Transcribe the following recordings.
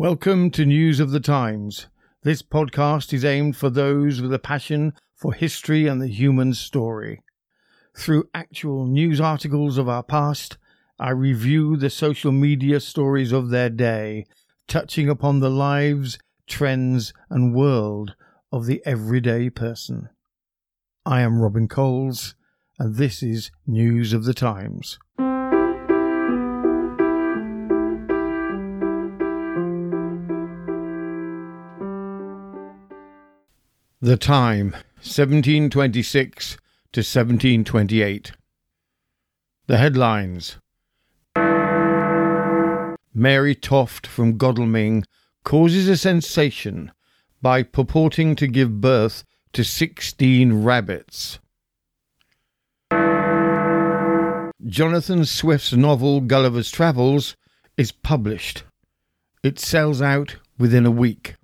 Welcome to News of the Times. This podcast is aimed for those with a passion for history and the human story. Through actual news articles of our past, I review the social media stories of their day, touching upon the lives, trends, and world of the everyday person. I am Robin Coles, and this is News of the Times. The time, 1726 to 1728. The headlines Mary Toft from Godalming causes a sensation by purporting to give birth to 16 rabbits. Jonathan Swift's novel Gulliver's Travels is published. It sells out within a week.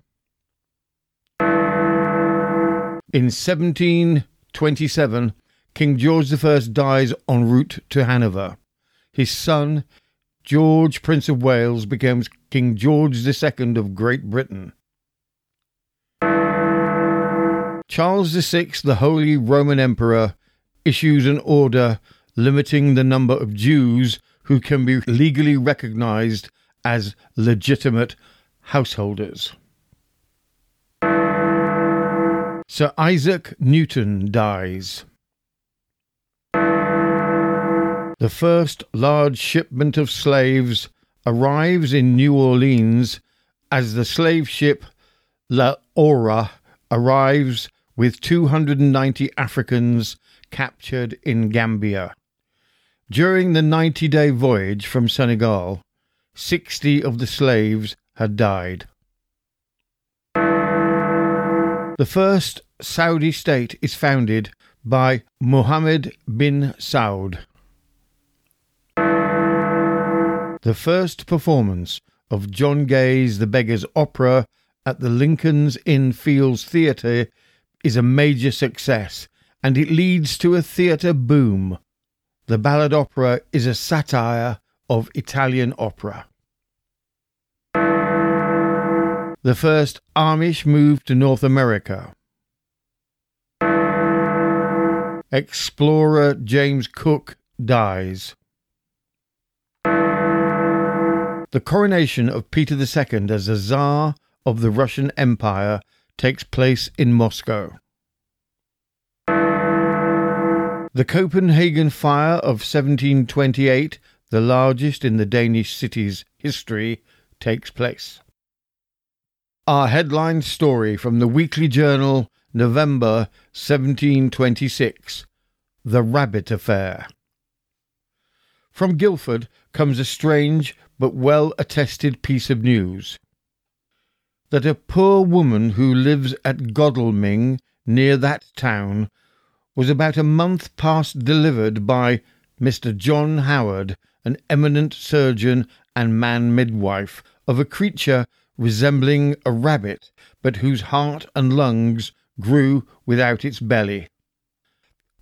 In 1727, King George I dies en route to Hanover. His son, George, Prince of Wales, becomes King George II of Great Britain. Charles VI, the Holy Roman Emperor, issues an order limiting the number of Jews who can be legally recognized as legitimate householders. Sir Isaac Newton dies. The first large shipment of slaves arrives in New Orleans as the slave ship La Aura arrives with 290 Africans captured in Gambia. During the 90 day voyage from Senegal, 60 of the slaves had died. The first Saudi state is founded by Mohammed bin Saud. The first performance of John Gay's The Beggar's Opera at the Lincoln's Inn Fields Theatre is a major success and it leads to a theatre boom. The ballad opera is a satire of Italian opera. The first Amish moved to North America. Explorer James Cook dies. The coronation of Peter II as the Tsar of the Russian Empire takes place in Moscow. The Copenhagen fire of 1728, the largest in the Danish city's history, takes place. Our headline story from the Weekly Journal, November 1726 The Rabbit Affair. From Guildford comes a strange but well attested piece of news that a poor woman who lives at Godalming, near that town, was about a month past delivered by Mr. John Howard, an eminent surgeon and man midwife, of a creature resembling a rabbit, but whose heart and lungs grew without its belly.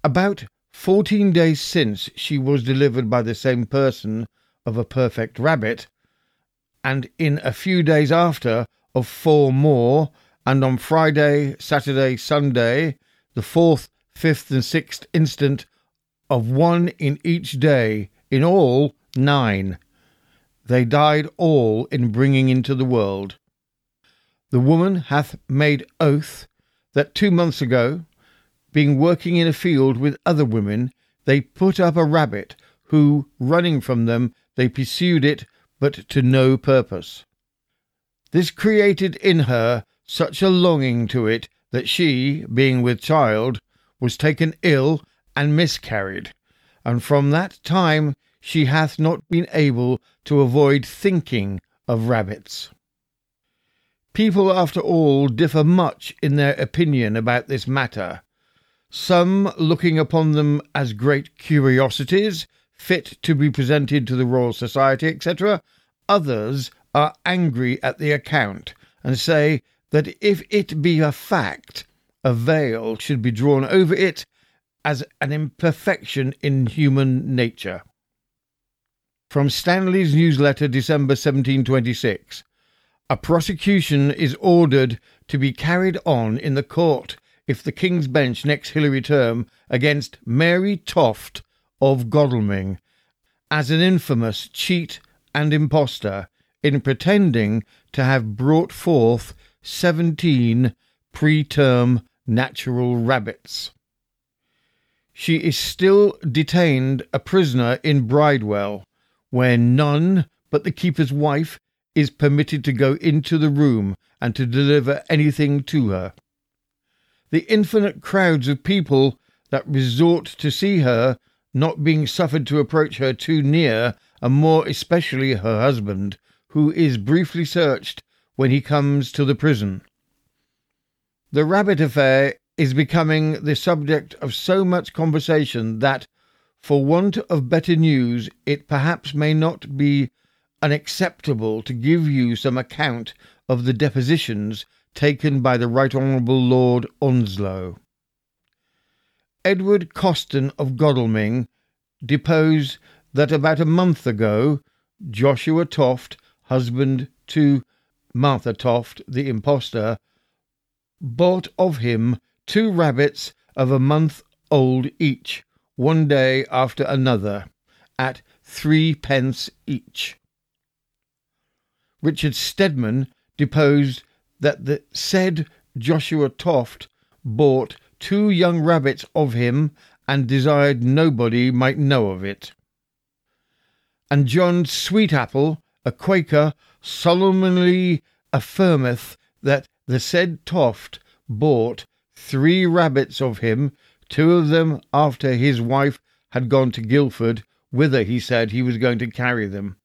About fourteen days since she was delivered by the same person of a perfect rabbit, and in a few days after of four more, and on Friday, Saturday, Sunday, the fourth, fifth, and sixth instant, of one in each day, in all nine. They died all in bringing into the world. The woman hath made oath that two months ago, being working in a field with other women, they put up a rabbit, who, running from them, they pursued it, but to no purpose. This created in her such a longing to it that she, being with child, was taken ill and miscarried, and from that time she hath not been able to avoid thinking of rabbits. People, after all, differ much in their opinion about this matter, some looking upon them as great curiosities, fit to be presented to the Royal Society, etc. Others are angry at the account, and say that if it be a fact, a veil should be drawn over it as an imperfection in human nature. From Stanley's newsletter, December 1726. A prosecution is ordered to be carried on in the court if the King's Bench next Hilary term against Mary Toft of Godalming as an infamous cheat and impostor in pretending to have brought forth seventeen preterm natural rabbits. She is still detained a prisoner in Bridewell, where none but the keeper's wife is permitted to go into the room and to deliver anything to her. The infinite crowds of people that resort to see her not being suffered to approach her too near, and more especially her husband, who is briefly searched when he comes to the prison. The rabbit affair is becoming the subject of so much conversation that, for want of better news, it perhaps may not be unacceptable to give you some account of the depositions taken by the Right Honourable Lord Onslow. Edward Coston of Godalming deposed that about a month ago Joshua Toft, husband to Martha Toft, the impostor, bought of him two rabbits of a month old each, one day after another, at three pence each. Richard Stedman deposed that the said Joshua Toft bought two young rabbits of him and desired nobody might know of it. And John Sweetapple, a Quaker, solemnly affirmeth that the said Toft bought three rabbits of him, two of them after his wife had gone to Guildford, whither he said he was going to carry them.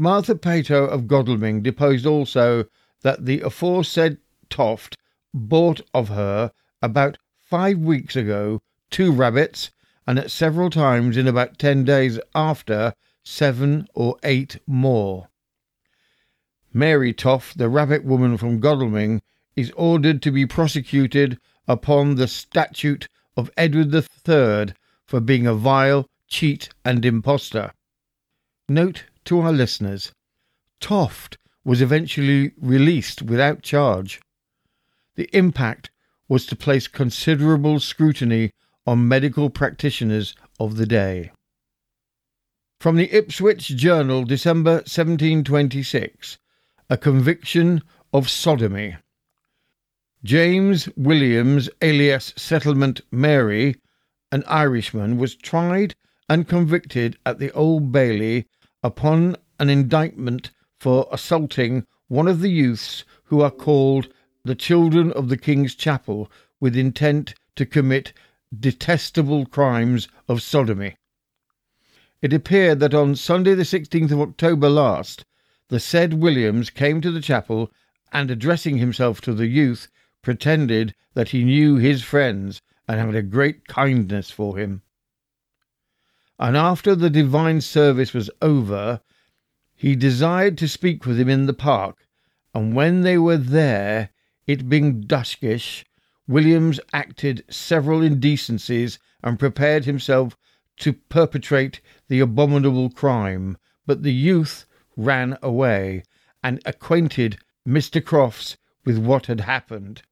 Martha Pato of Godalming deposed also that the aforesaid Toft bought of her about five weeks ago two rabbits, and at several times in about ten days after seven or eight more. Mary Toft, the rabbit woman from Godalming, is ordered to be prosecuted upon the statute of Edward III for being a vile cheat and impostor. Note to our listeners Toft was eventually released without charge. The impact was to place considerable scrutiny on medical practitioners of the day. From the Ipswich Journal, December 1726, a conviction of sodomy. James Williams, alias Settlement Mary, an Irishman, was tried and convicted at the Old Bailey upon an indictment for assaulting one of the youths who are called the children of the King's Chapel with intent to commit detestable crimes of sodomy. It appeared that on Sunday the 16th of October last, the said Williams came to the chapel and addressing himself to the youth, pretended that he knew his friends and had a great kindness for him. And after the divine service was over, he desired to speak with him in the park, and when they were there, it being duskish, Williams acted several indecencies and prepared himself to perpetrate the abominable crime, but the youth ran away and acquainted Mr. Crofts with what had happened.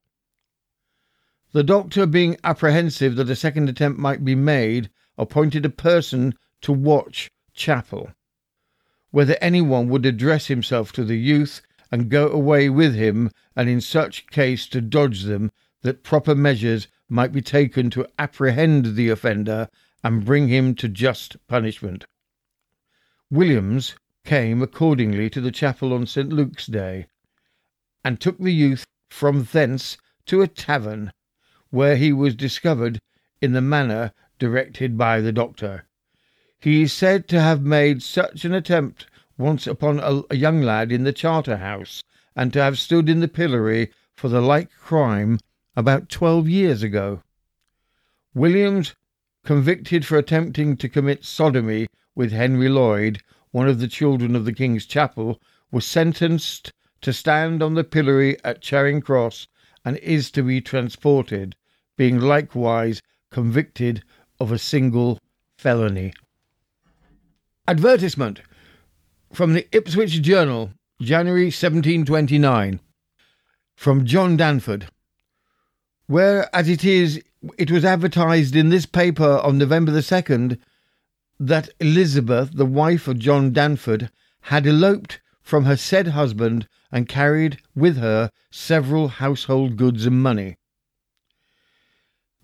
The doctor, being apprehensive that a second attempt might be made, appointed a person to watch chapel. Whether anyone would address himself to the youth and go away with him, and in such case to dodge them, that proper measures might be taken to apprehend the offender and bring him to just punishment. Williams came accordingly to the chapel on St. Luke's Day, and took the youth from thence to a tavern where he was discovered in the manner directed by the doctor. He is said to have made such an attempt once upon a, a young lad in the Charter House, and to have stood in the pillory for the like crime about twelve years ago. Williams, convicted for attempting to commit sodomy with Henry Lloyd, one of the children of the King's Chapel, was sentenced to stand on the pillory at Charing Cross and is to be transported, being likewise convicted of a single felony. Advertisement from the Ipswich Journal, January 1729. From John Danford. Where, as it is, it was advertised in this paper on November the 2nd that Elizabeth, the wife of John Danford, had eloped from her said husband and carried with her several household goods and money.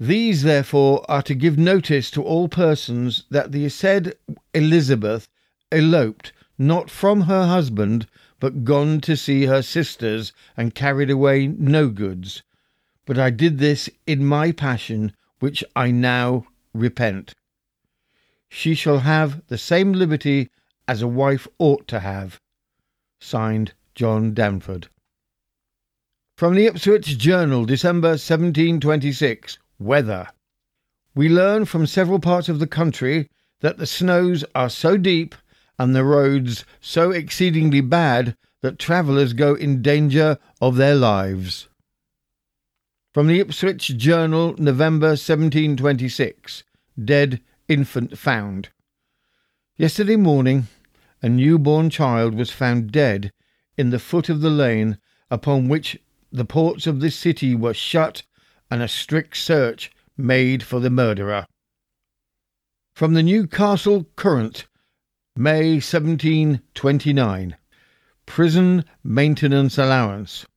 These, therefore, are to give notice to all persons that the said Elizabeth eloped not from her husband, but gone to see her sisters, and carried away no goods. But I did this in my passion, which I now repent. She shall have the same liberty as a wife ought to have. Signed, John Danford. From the Ipswich Journal, December 1726. Weather. We learn from several parts of the country that the snows are so deep and the roads so exceedingly bad that travellers go in danger of their lives. From the Ipswich Journal, November 1726. Dead infant found. Yesterday morning, a newborn child was found dead in the foot of the lane upon which the ports of this city were shut and a strict search made for the murderer. From the Newcastle Courant, May 1729. Prison Maintenance Allowance.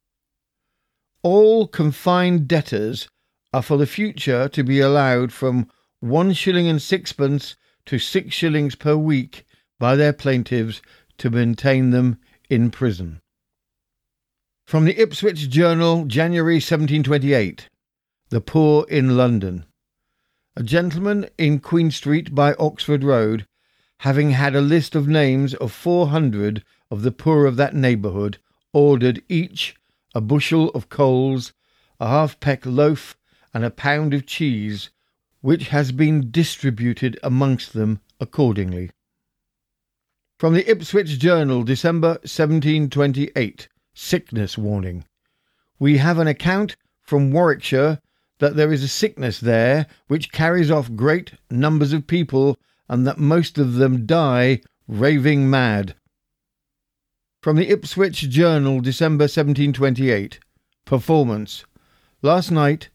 All confined debtors are for the future to be allowed from one shilling and sixpence to six shillings per week by their plaintiffs to maintain them in prison. From the Ipswich Journal, January 1728. The Poor in London. A gentleman in Queen Street by Oxford Road, having had a list of names of four hundred of the poor of that neighbourhood, ordered each a bushel of coals, a half peck loaf, and a pound of cheese, which has been distributed amongst them accordingly. From the Ipswich Journal, December 1728. Sickness warning. We have an account from Warwickshire that there is a sickness there which carries off great numbers of people, and that most of them die raving mad. From the Ipswich Journal, December 1728. Performance. Last night,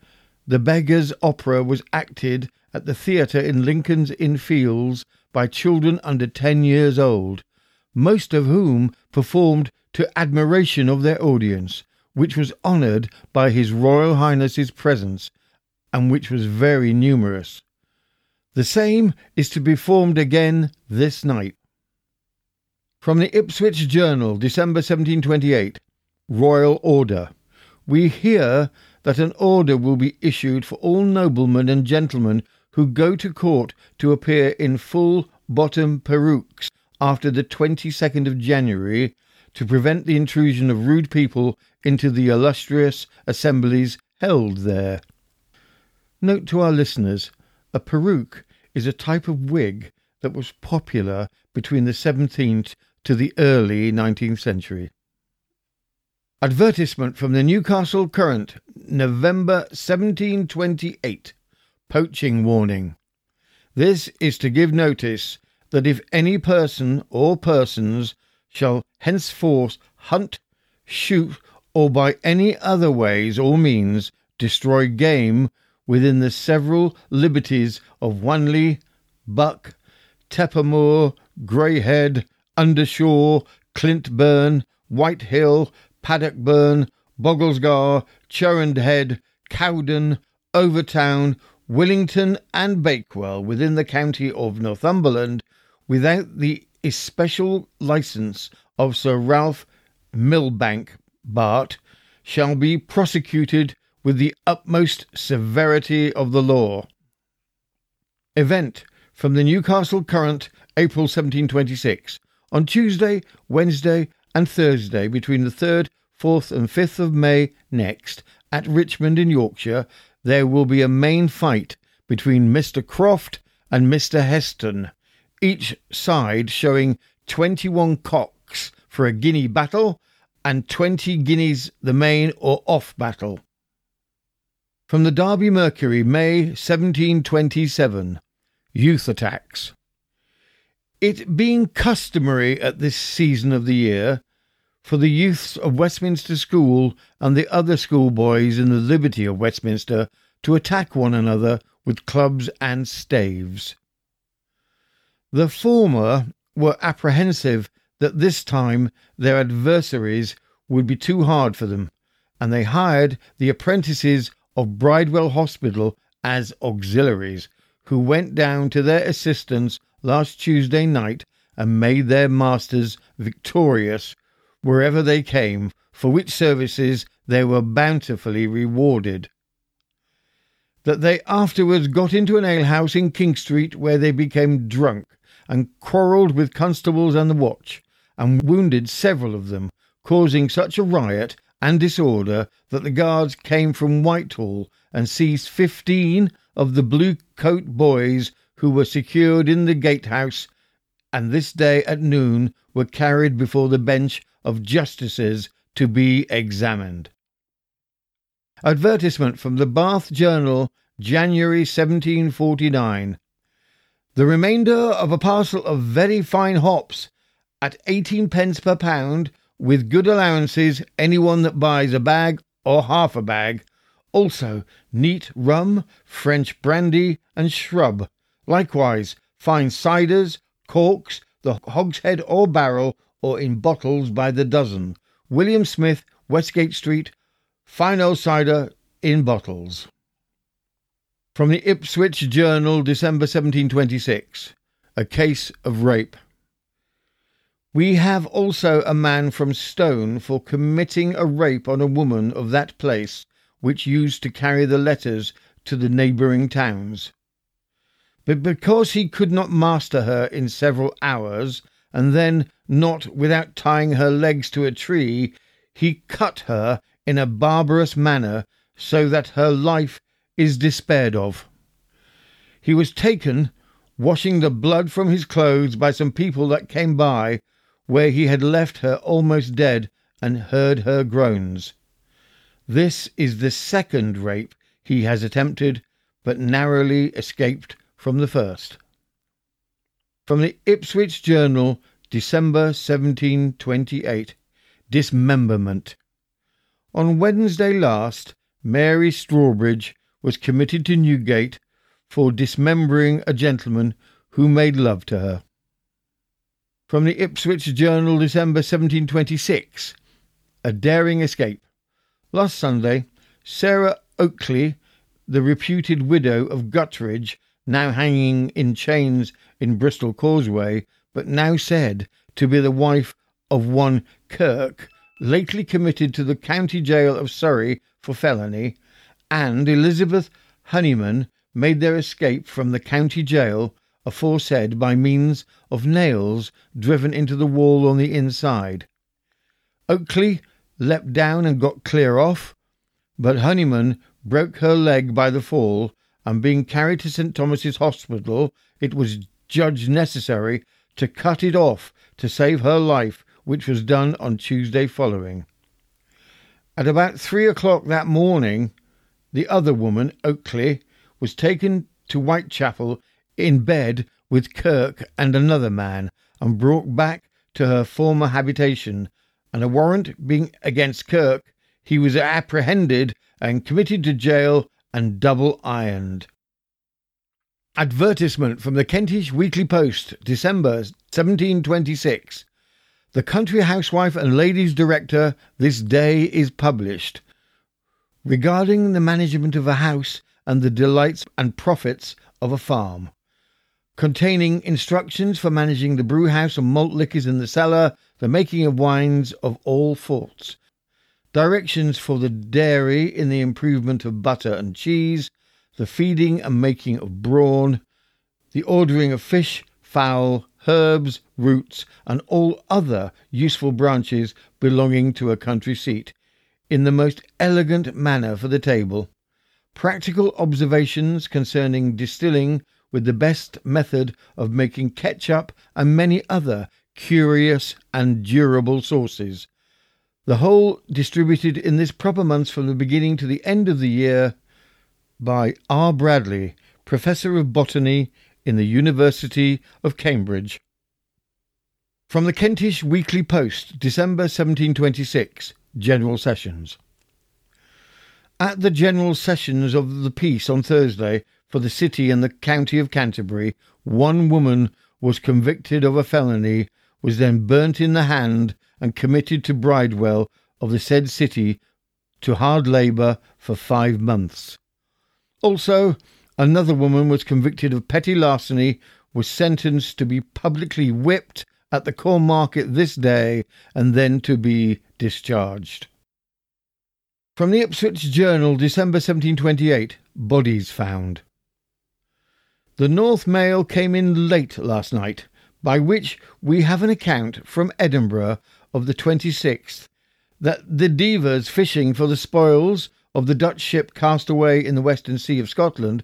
the Beggars' Opera was acted at the theatre in Lincoln's Inn Fields by children under ten years old, most of whom performed to admiration of their audience, which was honoured by His Royal Highness's presence, and which was very numerous. The same is to be formed again this night. From the Ipswich Journal, December 1728. Royal Order. We hear that an order will be issued for all noblemen and gentlemen who go to court to appear in full bottom perukes after the 22nd of January to prevent the intrusion of rude people into the illustrious assemblies held there. Note to our listeners a peruke is a type of wig that was popular between the 17th to the early 19th century. Advertisement from the Newcastle Courant, November 1728. Poaching warning. This is to give notice that if any person or persons shall henceforth hunt, shoot, or by any other ways or means destroy game within the several liberties of Wanley, Buck, Teppermoor, Greyhead, Undershaw, Clintburn, Whitehill, Paddockburn, Bogglesgar, Charing Cowden, Overtown, Willington, and Bakewell within the county of Northumberland without the especial license of Sir Ralph Millbank, Bart, shall be prosecuted with the utmost severity of the law. Event from the Newcastle Courant, April 1726. On Tuesday, Wednesday, and Thursday, between the 3rd, 4th, and 5th of May next, at Richmond in Yorkshire, there will be a main fight between Mr. Croft and Mr. Heston, each side showing 21 cocks for a guinea battle and 20 guineas the main or off battle. From the Derby Mercury, May 1727. Youth attacks. It being customary at this season of the year for the youths of Westminster School and the other schoolboys in the Liberty of Westminster to attack one another with clubs and staves. The former were apprehensive that this time their adversaries would be too hard for them, and they hired the apprentices of Bridewell Hospital as auxiliaries, who went down to their assistance last Tuesday night and made their masters victorious wherever they came, for which services they were bountifully rewarded. That they afterwards got into an alehouse in King Street where they became drunk and quarrelled with constables and the watch, and wounded several of them, causing such a riot and disorder that the guards came from Whitehall and seized fifteen of the blue coat boys who were secured in the gatehouse, and this day at noon were carried before the bench of justices to be examined. Advertisement from the Bath Journal, January 1749. The remainder of a parcel of very fine hops at eighteen pence per pound, with good allowances, any one that buys a bag or half a bag. Also, neat rum, French brandy, and shrub. Likewise, fine ciders, corks, the hogshead or barrel, or in bottles by the dozen. William Smith, Westgate Street, fine old cider in bottles. From the Ipswich Journal, December 1726. A case of rape. We have also a man from Stone for committing a rape on a woman of that place, which used to carry the letters to the neighbouring towns. But because he could not master her in several hours, and then not without tying her legs to a tree, he cut her in a barbarous manner, so that her life is despaired of. He was taken, washing the blood from his clothes, by some people that came by, where he had left her almost dead, and heard her groans. This is the second rape he has attempted, but narrowly escaped from the first. From the Ipswich Journal, December 1728. Dismemberment. On Wednesday last, Mary Strawbridge was committed to Newgate for dismembering a gentleman who made love to her. From the Ipswich Journal, December 1726. A daring escape. Last Sunday, Sarah Oakley, the reputed widow of Guttridge, now hanging in chains in Bristol Causeway, but now said to be the wife of one Kirk, lately committed to the county jail of Surrey for felony, and Elizabeth Honeyman made their escape from the county jail aforesaid by means of nails driven into the wall on the inside. Oakley leapt down and got clear off, but Honeyman broke her leg by the fall and being carried to St. Thomas's Hospital, it was judged necessary to cut it off to save her life, which was done on Tuesday following. At about three o'clock that morning, the other woman, Oakley, was taken to Whitechapel in bed with Kirk and another man, and brought back to her former habitation, and a warrant being against Kirk, he was apprehended and committed to jail and double ironed. Advertisement from the Kentish Weekly Post, December 1726. The Country Housewife and Ladies Director this day is published. Regarding the management of a house and the delights and profits of a farm. Containing instructions for managing the brewhouse and malt liquors in the cellar, the making of wines of all sorts, directions for the dairy in the improvement of butter and cheese, the feeding and making of brawn, the ordering of fish, fowl, herbs, roots, and all other useful branches belonging to a country seat, in the most elegant manner for the table. Practical observations concerning distilling with the best method of making ketchup and many other curious and durable sauces, the whole distributed in this proper month from the beginning to the end of the year by R. Bradley, Professor of Botany in the University of Cambridge. From the Kentish Weekly Post, December 1726, General Sessions. At the General Sessions of the Peace on Thursday for the city and the county of Canterbury, one woman was convicted of a felony, was then burnt in the hand, and committed to Bridewell of the said city to hard labour for five months. Also, another woman was convicted of petty larceny, was sentenced to be publicly whipped at the corn market this day and then to be discharged. From the Ipswich Journal, December 1728, Bodies Found. The North Mail came in late last night, by which we have an account from Edinburgh of the 26th that the Devers fishing for the spoils of the Dutch ship cast away in the Western Sea of Scotland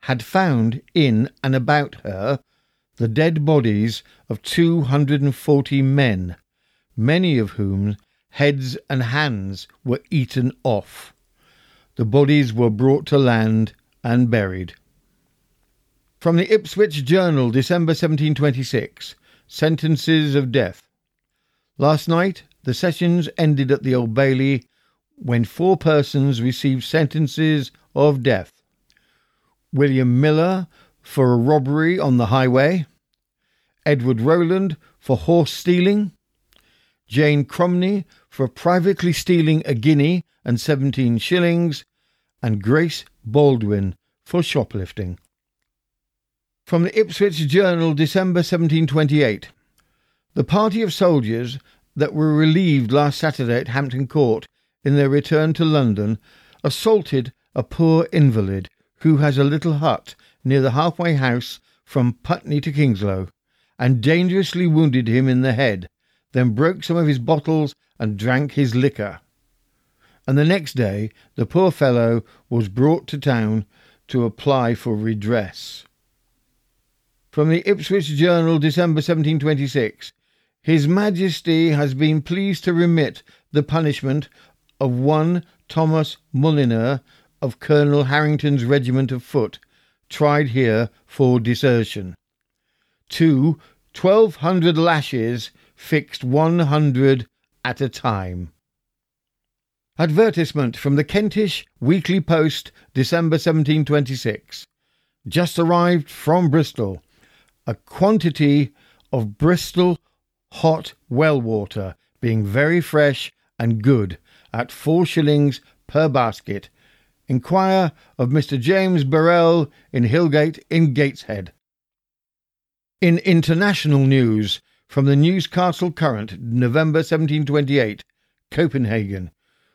had found in and about her the dead bodies of 240 men, many of whom heads and hands were eaten off. The bodies were brought to land and buried. From the Ipswich Journal, December 1726, Sentences of Death. Last night, the sessions ended at the Old Bailey when four persons received sentences of death. William Miller for a robbery on the highway, Edward Rowland for horse stealing, Jane Crumney for privately stealing a guinea and seventeen shillings, and Grace Baldwin for shoplifting. From the Ipswich Journal, December 1728. The party of soldiers that were relieved last Saturday at Hampton Court in their return to London assaulted a poor invalid who has a little hut near the halfway house from Putney to Kingslow and dangerously wounded him in the head, then broke some of his bottles and drank his liquor. And the next day the poor fellow was brought to town to apply for redress. From the Ipswich Journal, December 1726. His Majesty has been pleased to remit the punishment of one Thomas Mulliner of Colonel Harrington's regiment of foot, tried here for desertion. Two, twelve hundred lashes, fixed one hundred at a time. Advertisement from the Kentish Weekly Post, December 1726. Just arrived from Bristol. A quantity of Bristol hot well water, being very fresh and good, at four shillings per basket. Inquire of Mr. James Burrell in Hillgate in Gateshead. In international news, from the Newcastle Courant, November 1728, Copenhagen,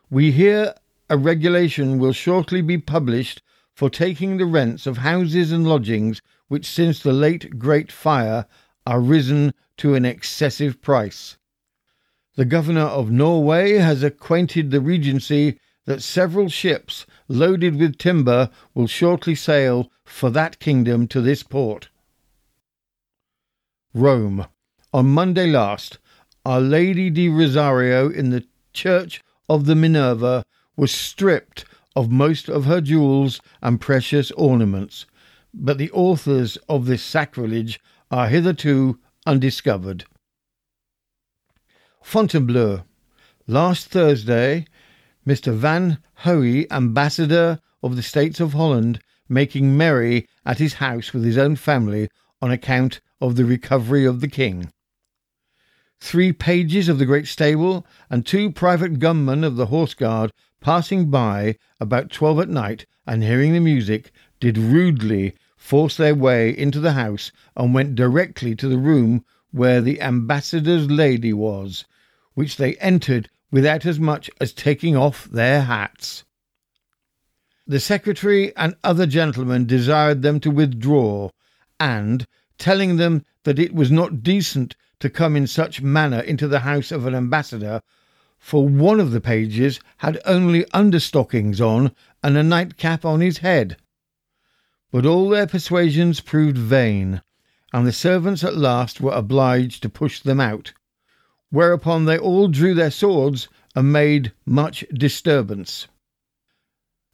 we hear a regulation will shortly be published for taking the rents of houses and lodgings which since the late great fire are risen to an excessive price. The governor of Norway has acquainted the Regency that several ships loaded with timber will shortly sail for that kingdom to this port. Rome. On Monday last, Our Lady di Rosario in the Church of the Minerva was stripped of most of her jewels and precious ornaments, but the authors of this sacrilege are hitherto undiscovered. Fontainebleau. Last Thursday, Mr. Van Hoey, ambassador of the States of Holland, making merry at his house with his own family on account of the recovery of the king. Three pages of the great stable and two private gunmen of the horse guard passing by about twelve at night and hearing the music did rudely force their way into the house and went directly to the room where the ambassador's lady was, which they entered without as much as taking off their hats. The secretary and other gentlemen desired them to withdraw, and, telling them that it was not decent to come in such manner into the house of an ambassador, for one of the pages had only understockings on and a nightcap on his head. But all their persuasions proved vain, and the servants at last were obliged to push them out, whereupon they all drew their swords and made much disturbance.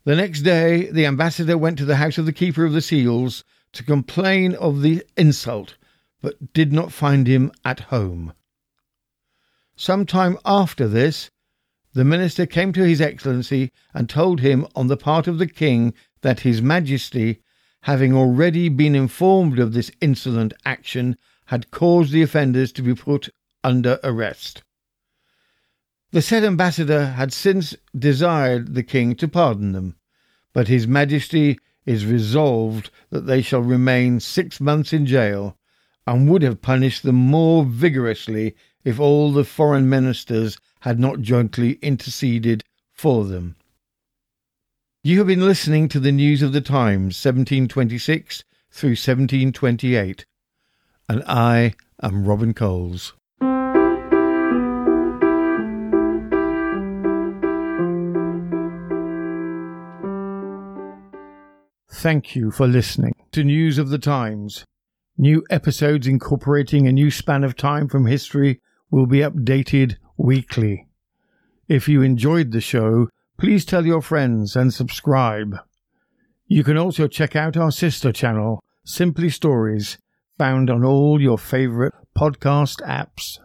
The next day the ambassador went to the house of the keeper of the seals to complain of the insult, but did not find him at home. Some time after this, the minister came to His Excellency and told him on the part of the king that His Majesty, having already been informed of this insolent action, had caused the offenders to be put under arrest. The said ambassador had since desired the king to pardon them, but His Majesty is resolved that they shall remain six months in jail, and would have punished them more vigorously if all the foreign ministers had not jointly interceded for them. You have been listening to the news of the times 1726 through 1728, and I am Robin Coles. Thank you for listening to News of the Times. New episodes incorporating a new span of time from history will be updated weekly. If you enjoyed the show, please tell your friends and subscribe. You can also check out our sister channel, Simply Stories, found on all your favorite podcast apps.